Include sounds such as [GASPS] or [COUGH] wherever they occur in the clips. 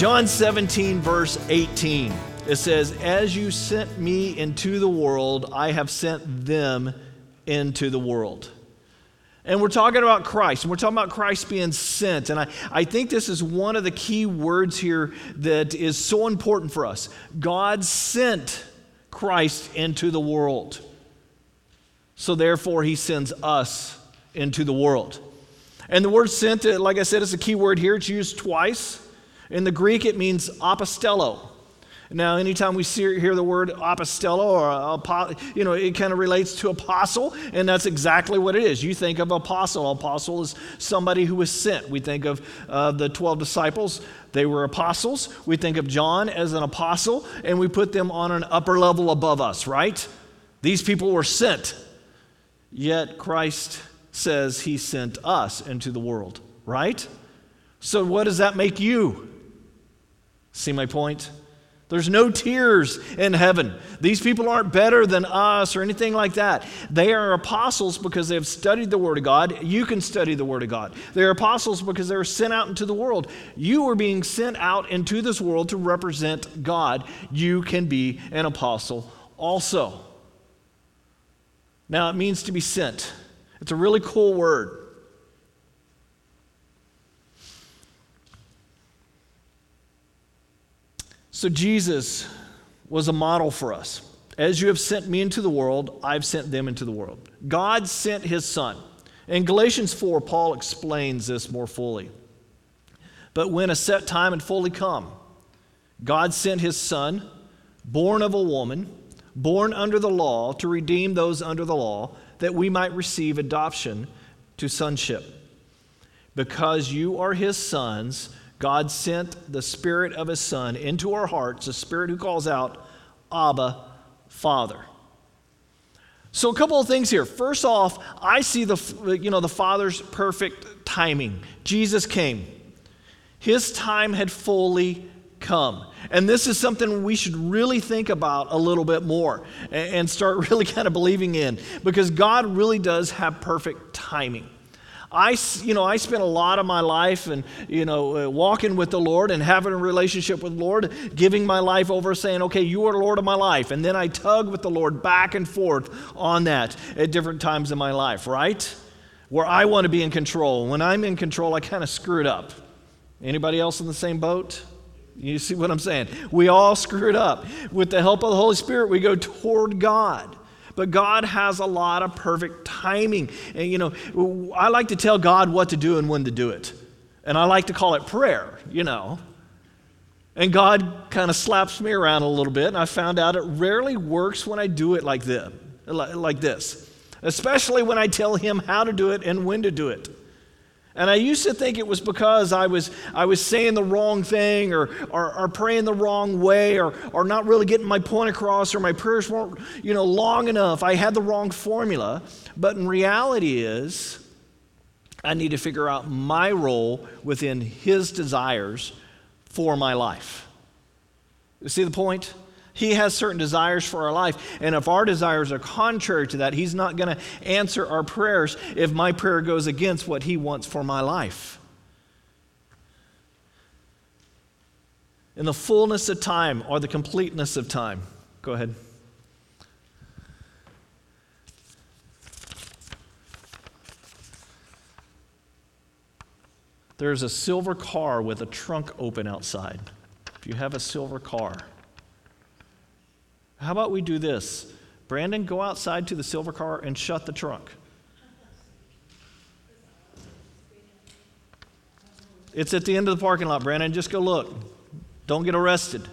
John 17, verse 18, it says, As you sent me into the world, I have sent them into the world. And we're talking about Christ, and we're talking about Christ being sent. And I, I think this is one of the key words here that is so important for us. God sent Christ into the world. So therefore, he sends us into the world. And the word sent, uh, like I said, is a key word here. It's used twice. In the Greek, it means apostello. Now, anytime we see, hear the word apostello, or you know, it kind of relates to apostle, and that's exactly what it is. You think of apostle. Apostle is somebody who was sent. We think of uh, the 12 disciples, they were apostles. We think of John as an apostle, and we put them on an upper level above us, right? These people were sent. Yet Christ says he sent us into the world, right? So, what does that make you? See my point? There's no tears in heaven. These people aren't better than us or anything like that. They are apostles because they have studied the Word of God. You can study the Word of God. They're apostles because they were sent out into the world. You are being sent out into this world to represent God. You can be an apostle also. Now, it means to be sent. It's a really cool word. So Jesus was a model for us. As you have sent me into the world, I've sent them into the world. God sent his son. In Galatians 4, Paul explains this more fully. But when a set time had fully come, God sent his son, born of a woman, born under the law, to redeem those under the law, that we might receive adoption to sonship. Because you are his sons, God sent the Spirit of His Son into our hearts, a Spirit who calls out, Abba, Father. So, a couple of things here. First off, I see the, you know, the Father's perfect timing. Jesus came, His time had fully come. And this is something we should really think about a little bit more and start [LAUGHS] really kind of believing in because God really does have perfect timing. I, you know, I spent a lot of my life and, you know, uh, walking with the Lord and having a relationship with the Lord, giving my life over, saying, okay, you are Lord of my life. And then I tug with the Lord back and forth on that at different times in my life, right? Where I want to be in control. When I'm in control, I kind of screw it up. Anybody else in the same boat? You see what I'm saying? We all screw it up. With the help of the Holy Spirit, we go toward God. But God has a lot of perfect timing. And, you know, I like to tell God what to do and when to do it. And I like to call it prayer, you know. And God kind of slaps me around a little bit, and I found out it rarely works when I do it like this, like this, especially when I tell Him how to do it and when to do it. And I used to think it was because I was, I was saying the wrong thing or, or, or, praying the wrong way or, or not really getting my point across or my prayers weren't you know, long enough. I had the wrong formula. But in reality is, I need to figure out my role within His desires for my life. You see the point? He has certain desires for our life. And if our desires are contrary to that, He's not going to answer our prayers if my prayer goes against what He wants for my life. In the fullness of time or the completeness of time. Go ahead. There's a silver car with a trunk open outside. If you have a silver car, how about we do this? Brandon, go outside to the silver car and shut the trunk. It's at the end of the parking lot, Brandon. Just go look. Don't get arrested.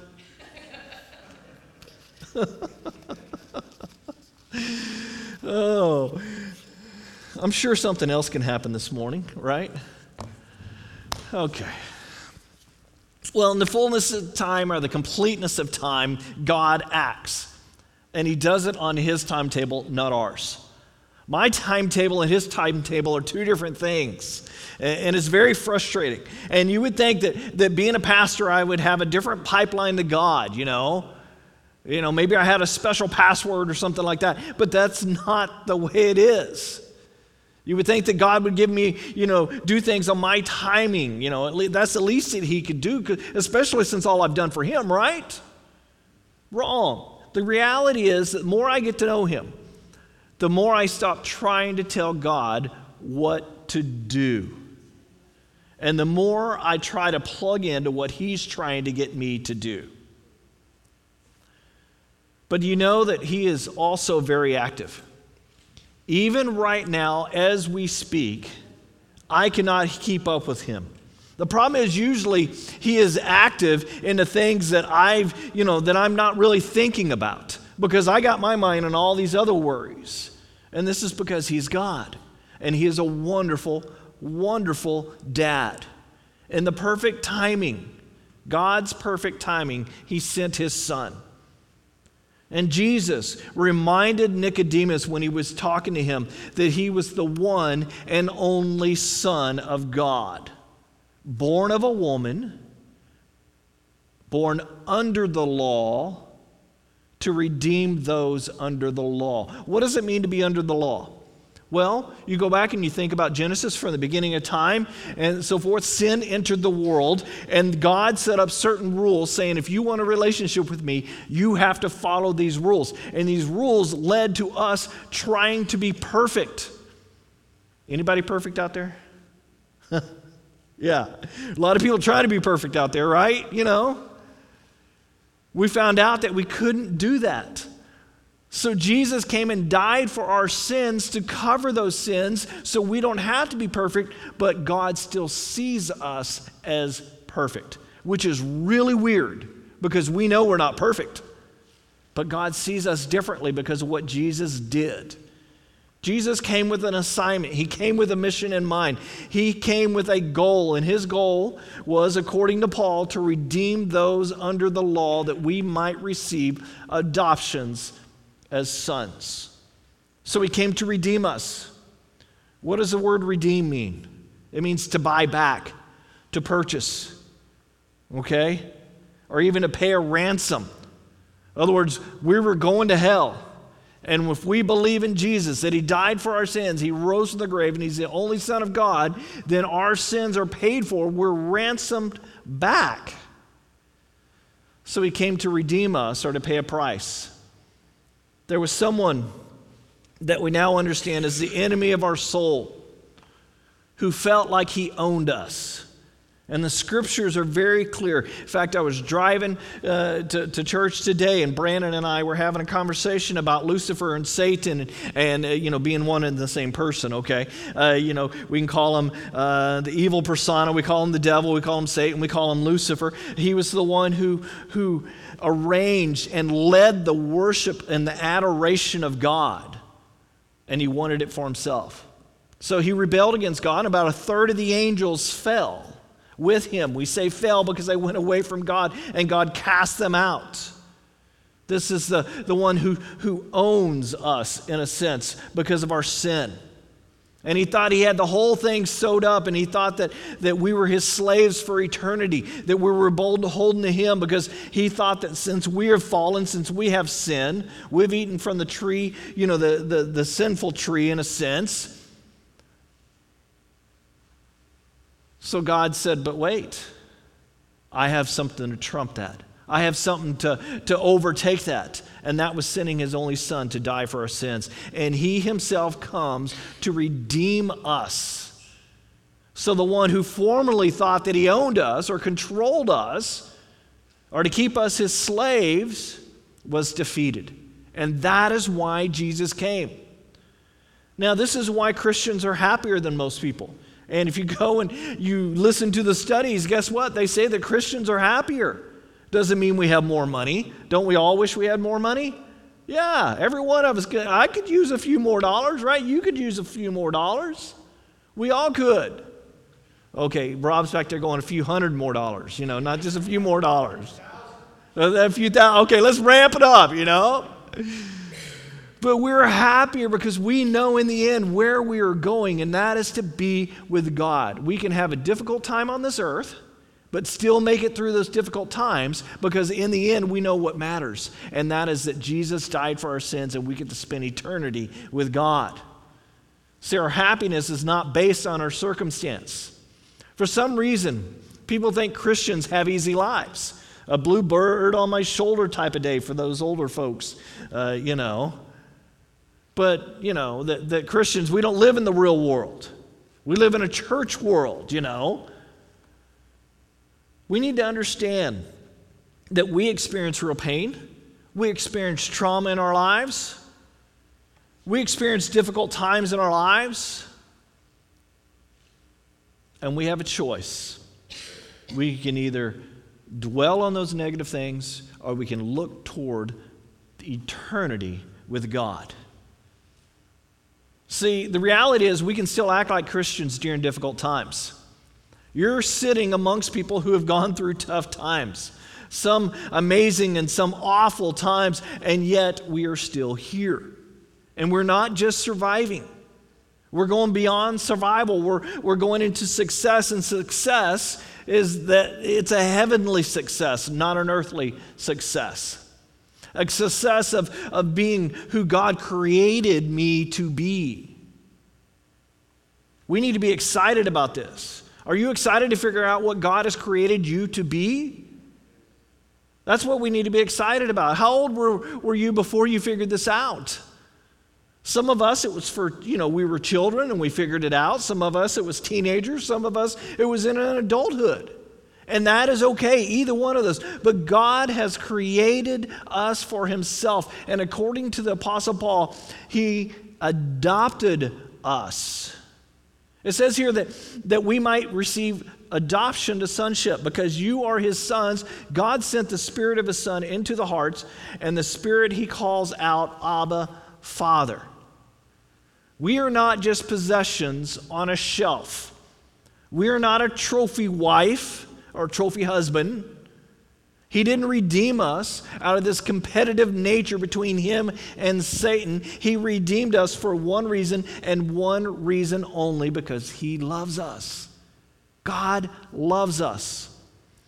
[LAUGHS] oh, I'm sure something else can happen this morning, right? Okay. Well, in the fullness of time or the completeness of time, God acts. And he does it on his timetable, not ours. My timetable and his timetable are two different things. And it's very frustrating. And you would think that, that being a pastor, I would have a different pipeline to God, you know? You know, maybe I had a special password or something like that. But that's not the way it is. You would think that God would give me, you know, do things on my timing. You know, that's the least that He could do, especially since all I've done for Him, right? Wrong. The reality is that the more I get to know Him, the more I stop trying to tell God what to do. And the more I try to plug into what He's trying to get me to do. But you know that He is also very active. Even right now, as we speak, I cannot keep up with him. The problem is usually he is active in the things that I've, you know, that I'm not really thinking about because I got my mind on all these other worries. And this is because he's God and he is a wonderful, wonderful dad. In the perfect timing, God's perfect timing, he sent his son. And Jesus reminded Nicodemus when he was talking to him that he was the one and only Son of God, born of a woman, born under the law to redeem those under the law. What does it mean to be under the law? Well, you go back and you think about Genesis from the beginning of time and so forth. Sin entered the world, and God set up certain rules saying, if you want a relationship with me, you have to follow these rules. And these rules led to us trying to be perfect. Anybody perfect out there? [LAUGHS] yeah. A lot of people try to be perfect out there, right? You know. We found out that we couldn't do that. So Jesus came and died for our sins to cover those sins so we don't have to be perfect, but God still sees us as perfect, which is really weird because we know we're not perfect. But God sees us differently because of what Jesus did. Jesus came with an assignment. He came with a mission in mind. He came with a goal, and his goal was, according to Paul, to redeem those under the law that we might receive adoptions as sons. So he came to redeem us. What does the word redeem mean? It means to buy back, to purchase, okay? Or even to pay a ransom. In other words, we were going to hell. And if we believe in Jesus, that He died for our sins, He rose from the grave, and He's the only Son of God, then our sins are paid for. We're ransomed back. So He came to redeem us or to pay a price. There was someone that we now understand as the enemy of our soul who felt like he owned us. And the scriptures are very clear. In fact, I was driving uh, to, to, church today, and Brandon and I were having a conversation about Lucifer and Satan, and, and uh, you know, being one and the same person. Okay, uh, you know, we can call him uh, the evil persona, we call him the devil, we call him Satan, we call him Lucifer. He was the one who who arranged and led the worship and the adoration of God, and he wanted it for himself. So he rebelled against God, and about a third of the angels fell with him. We say fell because they went away from God, and God cast them out. This is the, the one who, who owns us, in a sense, because of our sin. And he thought he had the whole thing sewed up, and he thought that, that we were his slaves for eternity, that we were holding to him because he thought that since we have fallen, since we have sin, we've eaten from the tree, you know, the, the, the sinful tree in a sense. So God said, But wait, I have something to trump that. I have something to, to overtake that. And that was sending his only son to die for our sins. And he himself comes to redeem us. So the one who formerly thought that he owned us or controlled us or to keep us his slaves was defeated. And that is why Jesus came. Now, this is why Christians are happier than most people. And if you go and you listen to the studies, guess what? They say that Christians are happier. Doesn't mean we have more money. Don't we all wish we had more money? Yeah, every one of us could. I could use a few more dollars, right? You could use a few more dollars. We all could. Okay, Rob's back there going a few hundred more dollars, you know, not just a few more dollars. A few thousand. Okay, let's ramp it up, you know. But we're happier because we know in the end where we are going, and that is to be with God. We can have a difficult time on this earth but still make it through those difficult times because in the end we know what matters and that is that jesus died for our sins and we get to spend eternity with god See, our happiness is not based on our circumstance. For some reason, people think Christians have easy lives. A blue bird on my shoulder type of day for those older folks, uh, you know. But, you know, that, that Christians, we don't live in the real world. We live in a church world, you know. We need to understand that we experience real pain, we experience trauma in our lives, we experience difficult times in our lives, and we have a choice. We can either dwell on those negative things or we can look toward eternity with God. See, the reality is we can still act like Christians during difficult times. You're sitting amongst people who have gone through tough times, some amazing and some awful times, and yet we are still here. And we're not just surviving. We're going beyond survival. We're, we're going into success, and success is that it's a heavenly success, not an earthly success. A success of, of being who God created me to be. We need to be excited about this. Are you excited to figure out what God has created you to be? That's what we need to be excited about. How old were, were you before you figured this out? Some of us, it was for, you know, we were children and we figured it out. Some of us, it was teenagers. Some of us, it was in an adulthood. And that is okay, either one of those. But God has created us for Himself. And according to the Apostle Paul, He adopted us. It says here that, that we might receive adoption to sonship because you are his sons. God sent the spirit of his son into the hearts, and the spirit he calls out, Abba, Father. We are not just possessions on a shelf. We are not a trophy wife or trophy husband. He didn't redeem us out of this competitive nature between him and Satan. He redeemed us for one reason and one reason only because he loves us. God loves us.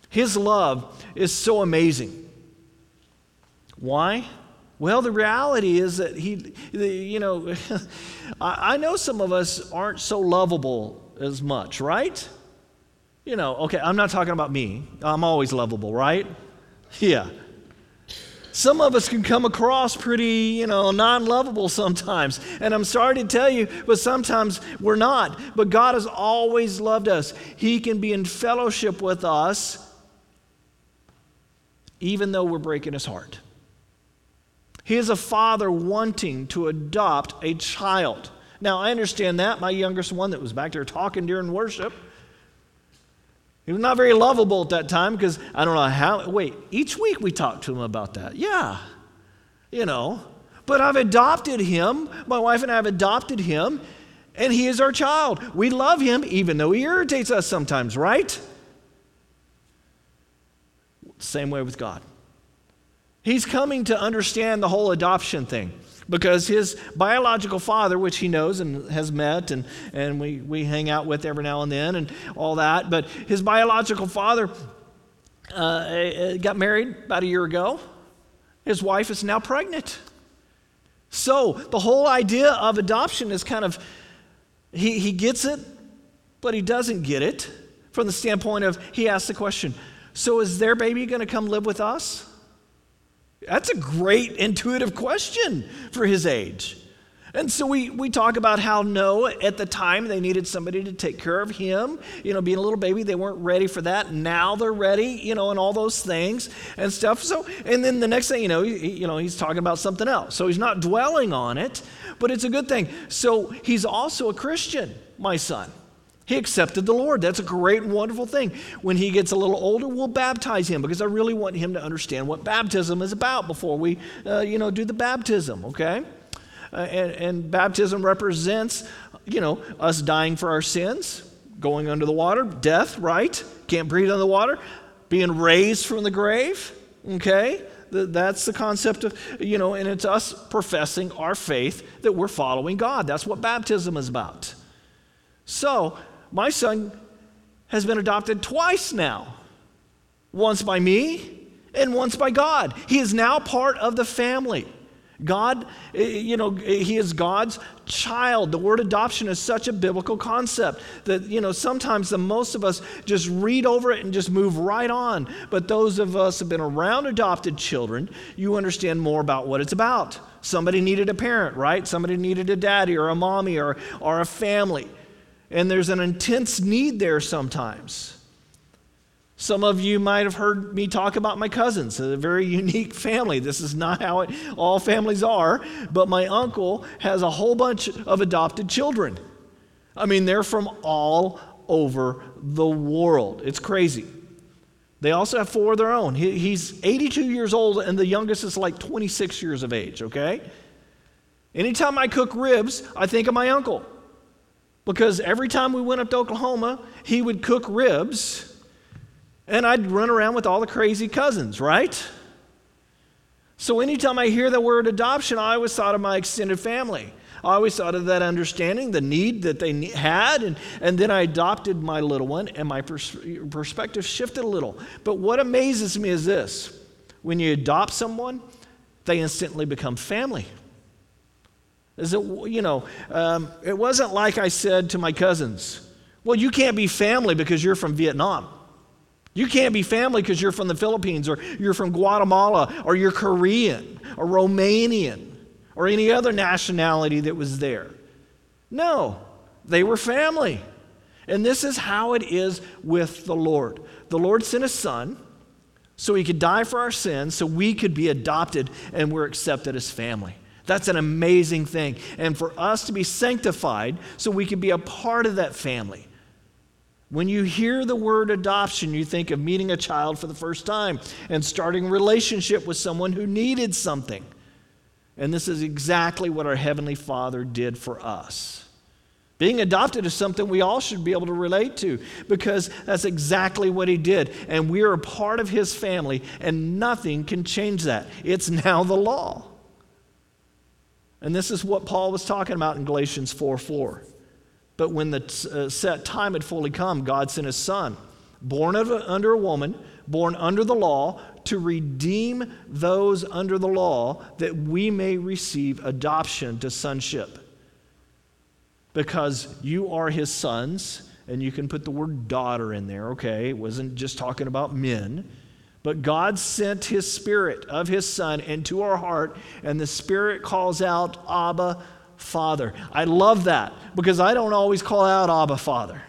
His love is so amazing. Why? Well, the reality is that he, you know, [LAUGHS] I know some of us aren't so lovable as much, right? You know, okay, I'm not talking about me. I'm always lovable, right? Yeah. Some of us can come across pretty, you know, non lovable sometimes. And I'm sorry to tell you, but sometimes we're not. But God has always loved us. He can be in fellowship with us even though we're breaking his heart. He is a father wanting to adopt a child. Now, I understand that. My youngest one that was back there talking during worship he was not very lovable at that time because I don't know how. Wait, each week we talk to him about that. Yeah, you know. But I've adopted him. My wife and I have adopted him, and he is our child. We love him even though he irritates us sometimes, right? Same way with God. He's coming to understand the whole adoption thing because his biological father, which he knows and has met and, and we, we hang out with every now and then and all that, but his biological father uh, got married about a year ago. His wife is now pregnant. So the whole idea of adoption is kind of, he, he gets it, but he doesn't get it from the standpoint of he asks the question so is their baby going to come live with us? That's a great intuitive question for his age. And so we, we talk about how no, at the time they needed somebody to take care of him. You know, being a little baby, they weren't ready for that. Now they're ready, you know, and all those things and stuff. So, and then the next thing you know, he, you know, he's talking about something else. So he's not dwelling on it, but it's a good thing. So he's also a Christian, my son. He accepted the Lord. That's a great and wonderful thing. When he gets a little older, we'll baptize him because I really want him to understand what baptism is about before we, uh, you know, do the baptism, okay? Uh, and, and baptism represents, you know, us dying for our sins, going under the water, death, right? Can't breathe under the water, being raised from the grave, okay? That's the concept of, you know, and it's us professing our faith that we're following God. That's what baptism is about. So, my son has been adopted twice now once by me and once by God. He is now part of the family. God, eh, you know, He is God's child. The word adoption is such a biblical concept that, you know, sometimes the most of us just read over it and just move right on. But those of us who have been around adopted children, you understand more about what it's about. Somebody needed a parent, right? Somebody needed a daddy or a mommy or, or a family. And there's an intense need there sometimes. Some of you might have heard me talk about my cousins, a very [LAUGHS] unique family. This is not how it, all families are, but my uncle has a whole bunch of adopted children. I mean, they're from all over the world. It's crazy. They also have four of their own. He, he's 82 years old, and the youngest is like 26 years of age, okay? Anytime I cook ribs, I think of my uncle. Because every time we went up to Oklahoma, he would cook ribs and I'd run around with all the crazy cousins, right? So anytime I hear the word adoption, I always thought of my extended family. I always thought of that understanding, the need that they had, and, and then I adopted my little one, and my pers- perspective shifted a little. But what amazes me is this when you adopt someone, they instantly become family. Is it, you know, um, it wasn't like I said to my cousins, well, you can't be family because you're from Vietnam. You can't be family because you're from the Philippines or you're from Guatemala or you're Korean or Romanian or any other nationality that was there. No, they were family. And this is how it is with the Lord. The Lord sent a son so he could die for our sins, so we could be adopted and we're accepted as family. That's an amazing thing. And for us to be sanctified so we can be a part of that family. When you hear the word adoption, you think of meeting a child for the first time and starting a relationship with someone who needed something. And this is exactly what our Heavenly Father did for us. Being adopted is something we all should be able to relate to because that's exactly what He did. And we are a part of His family, and nothing can change that. It's now the law. And this is what Paul was talking about in Galatians 4 4. But when the uh, set time had fully come, God sent his son, born of, under a woman, born under the law, to redeem those under the law that we may receive adoption to sonship. Because you are his sons, and you can put the word daughter in there, okay? It wasn't just talking about men. But God sent his spirit of his son into our heart, and the spirit calls out, Abba, Father. I love that because I don't always call out Abba Father.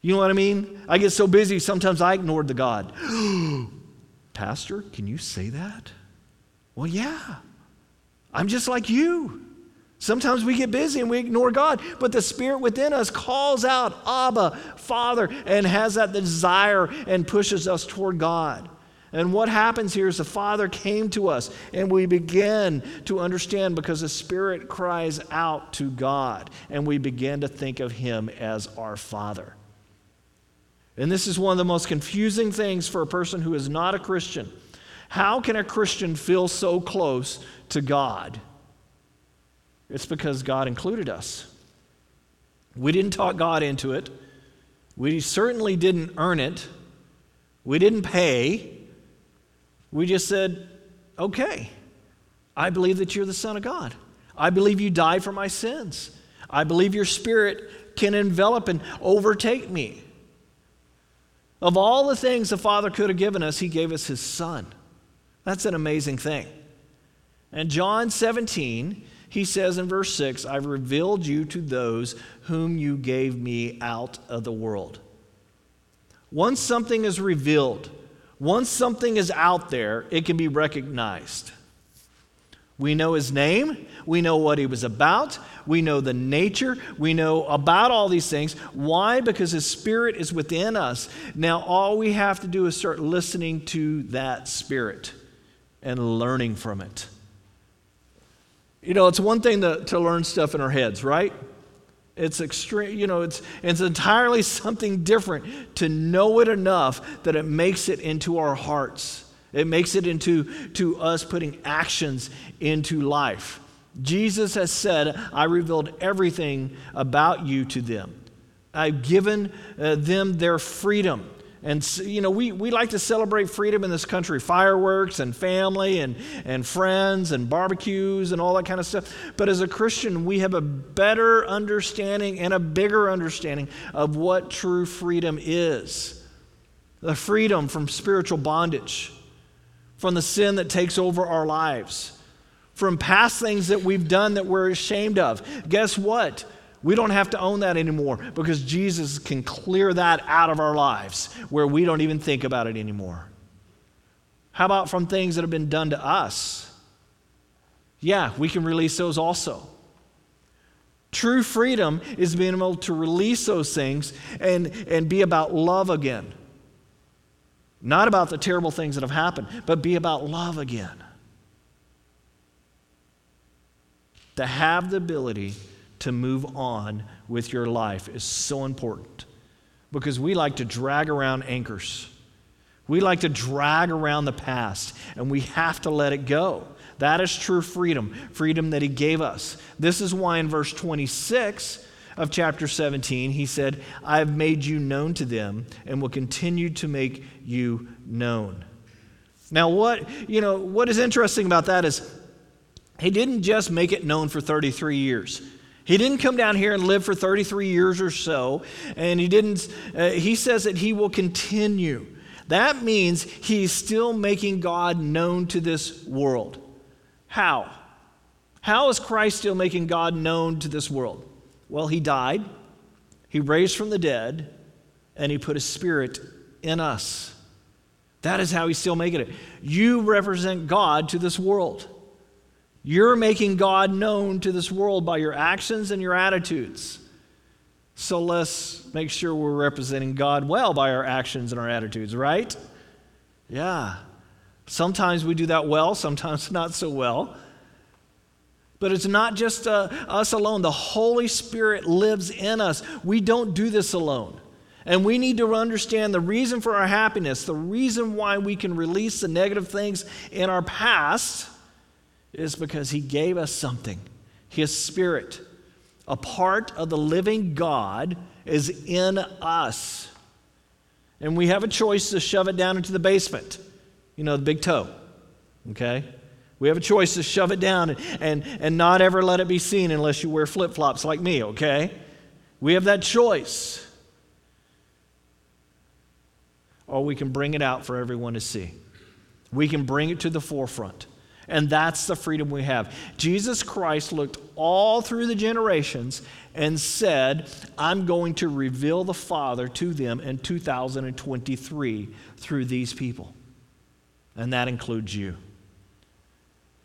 You know what I mean? I get so busy, sometimes I ignored the God. [GASPS] Pastor, can you say that? Well, yeah. I'm just like you. Sometimes we get busy and we ignore God, but the Spirit within us calls out Abba, Father, and has that desire and pushes us toward God. And what happens here is the Father came to us, and we begin to understand because the Spirit cries out to God, and we begin to think of Him as our Father. And this is one of the most confusing things for a person who is not a Christian. How can a Christian feel so close to God? It's because God included us. We didn't talk God into it. We certainly didn't earn it. We didn't pay. We just said, okay, I believe that you're the Son of God. I believe you died for my sins. I believe your spirit can envelop and overtake me. Of all the things the Father could have given us, He gave us His Son. That's an amazing thing. And John 17, he says in verse 6, I've revealed you to those whom you gave me out of the world. Once something is revealed, once something is out there, it can be recognized. We know his name. We know what he was about. We know the nature. We know about all these things. Why? Because his spirit is within us. Now, all we have to do is start listening to that spirit and learning from it. You know, it's one thing to, to learn stuff in our heads, right? It's extreme, you know, it's, it's entirely [LAUGHS] something different to know it enough that it makes it into our hearts. It makes it into to us putting actions into life. Jesus has said, I revealed everything about you to them. I've given uh, them their freedom. And, you know, we, we like to celebrate freedom in this country fireworks and family and, and friends and barbecues and all that kind of stuff. But as a Christian, we have a better understanding and a bigger understanding of what true freedom is the freedom from spiritual bondage, from the sin that takes over our lives, from past things that we've done that we're ashamed of. Guess what? We don't have to own that anymore because Jesus can clear that out of our lives where we don't even think about it anymore. How about from things that have been done to us? Yeah, we can release those also. True freedom is being able to release those things and, and be about love again. Not about the terrible things that have happened, but be about love again. To have the ability to move on with your life is so important because we like to drag around anchors. We like to drag around the past, and we have to let it go. That is true freedom, freedom that He gave us. This is why in verse 26 of chapter 17, He said, I have made you known to them and will continue to make you known. Now, what, you know, what is interesting about that is He didn't just make it known for 33 years. He didn't come down here and live for 33 years or so, and he didn't, uh, he says that he will continue. That means he's still making God known to this world. How? How is Christ still making God known to this world? Well, he died, he raised from the dead, and he put his spirit in us. That is how he's still making it. You represent God to this world. You're making God known to this world by your actions and your attitudes. So let's make sure we're representing God well by our actions and our attitudes, right? Yeah. Sometimes we do that well, sometimes [LAUGHS] not so well. But it's not just uh, us alone. The Holy Spirit lives in us. We don't do this alone. And we need to understand the reason for our happiness, the reason why we can release the negative things in our past is because He gave us something His Spirit. A part of the living God is in us. And we have a choice to shove it down into the basement, you know, the big toe. Okay? We have a choice to shove it down and, and, and not ever let it be seen unless you wear flip flops like me, okay? We have that choice. Or we can bring it out for everyone to see. We can bring it to the forefront. And that's the freedom we have. Jesus Christ looked all through the generations and said, I'm going to reveal the Father to them in 2023 through these people. And that includes you.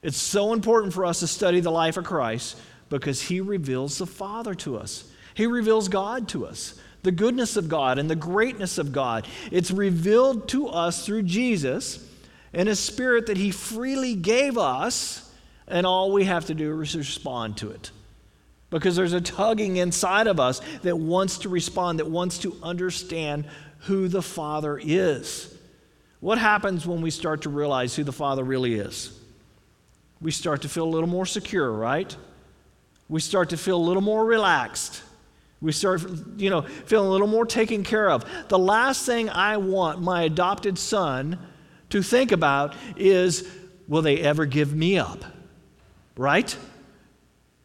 It's so important for us to study the life of Christ because he reveals the Father to us, he reveals God to us. The goodness of God and the greatness of God. It's revealed to us through Jesus and a spirit that He freely gave us, and all we have to do is respond to it. Because there's a tugging inside of us that wants to respond, that wants to understand who the Father is. What happens when we start to realize who the Father really is? We start to feel a little more secure, right? We start to feel a little more relaxed. We start, you know, feeling a little more taken care of. The last thing I want my adopted son to think about is will they ever give me up? Right?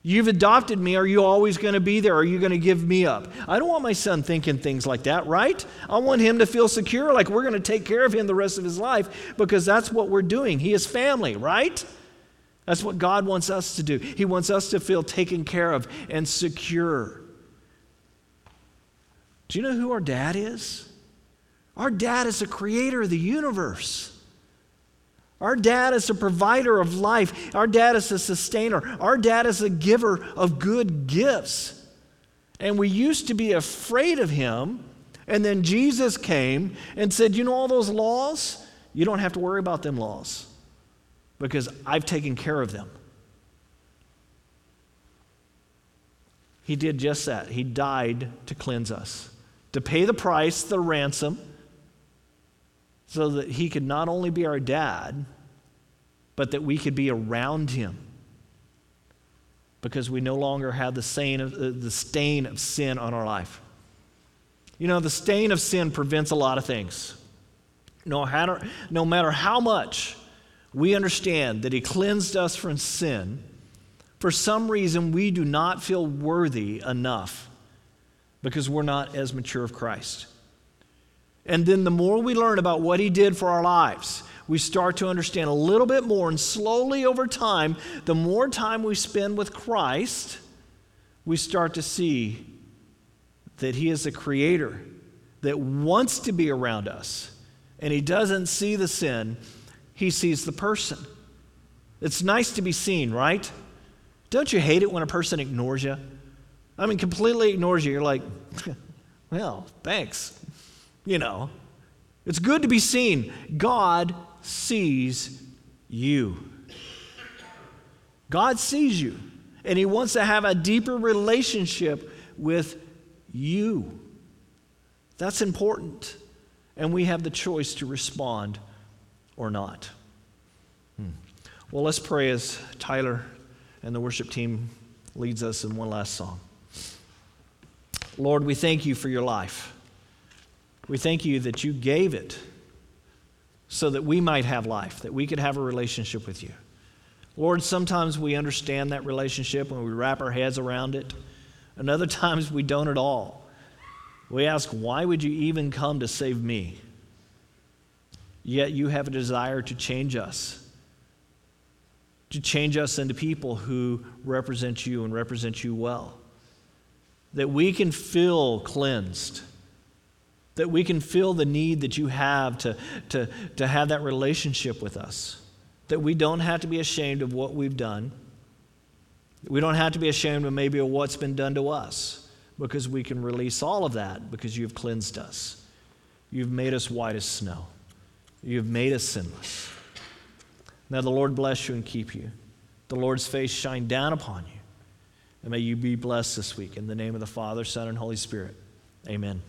You've adopted me. Are you always going to be there? Are you going to give me up? I don't want my son thinking things like that, right? I want him to feel secure, like we're going to take care of him the rest of his life because that's what we're doing. He is family, right? That's what God wants us to do. He wants us to feel taken care of and secure. Do you know who our dad is? Our dad is the creator of the universe. Our dad is a provider of life. Our dad is a sustainer. Our dad is a giver of good gifts. And we used to be afraid of him. And then Jesus came and said, You know all those laws? You don't have to worry about them laws because I've taken care of them. He did just that. He died to cleanse us, to pay the price, the ransom so that he could not only be our dad, but that we could be around him because we no longer have the stain of, uh, the stain of sin on our life. You know, the stain of sin prevents a lot of things. No matter, no matter how much we understand that He cleansed us from sin, for some reason we do not feel worthy enough because we're not as mature of Christ. And then the more we learn about what He did for our lives, we start to understand a little bit more. And slowly over time, the more time we spend with Christ, we start to see that He is a creator that wants to be around us. And He doesn't see the sin, He sees the person. It's nice to be seen, right? Don't you hate it when a person ignores you? I mean, completely ignores you. You're like, [LAUGHS] well, thanks. You know, it's good to be seen. God sees you. God sees you, and He wants to have a deeper relationship with you. That's important. And we have the choice to respond or not. Hmm. Well, let's pray as Tyler and the worship team leads us in one last song. Lord, we thank you for your life. We thank you that you gave it so that we might have life, that we could have a relationship with you. Lord, sometimes we understand that relationship when we wrap our heads around it, and other [LAUGHS] times we don't at all. We ask, why would you even come to save me? Yet you have a desire to change us, to change us into people who represent you and represent you well. That we can feel cleansed that we can feel the need that you have to, to, to have that relationship with us. That we don't have to be ashamed of what we've done. We don't have to be ashamed of maybe of what's been done to us because we can release all of that because you've cleansed us. You've made us white as snow. You've made us sinless. Now the Lord bless you and keep you. The Lord's face shine down upon you. And may you be blessed this week. In the name of the Father, Son, and Holy Spirit. Amen.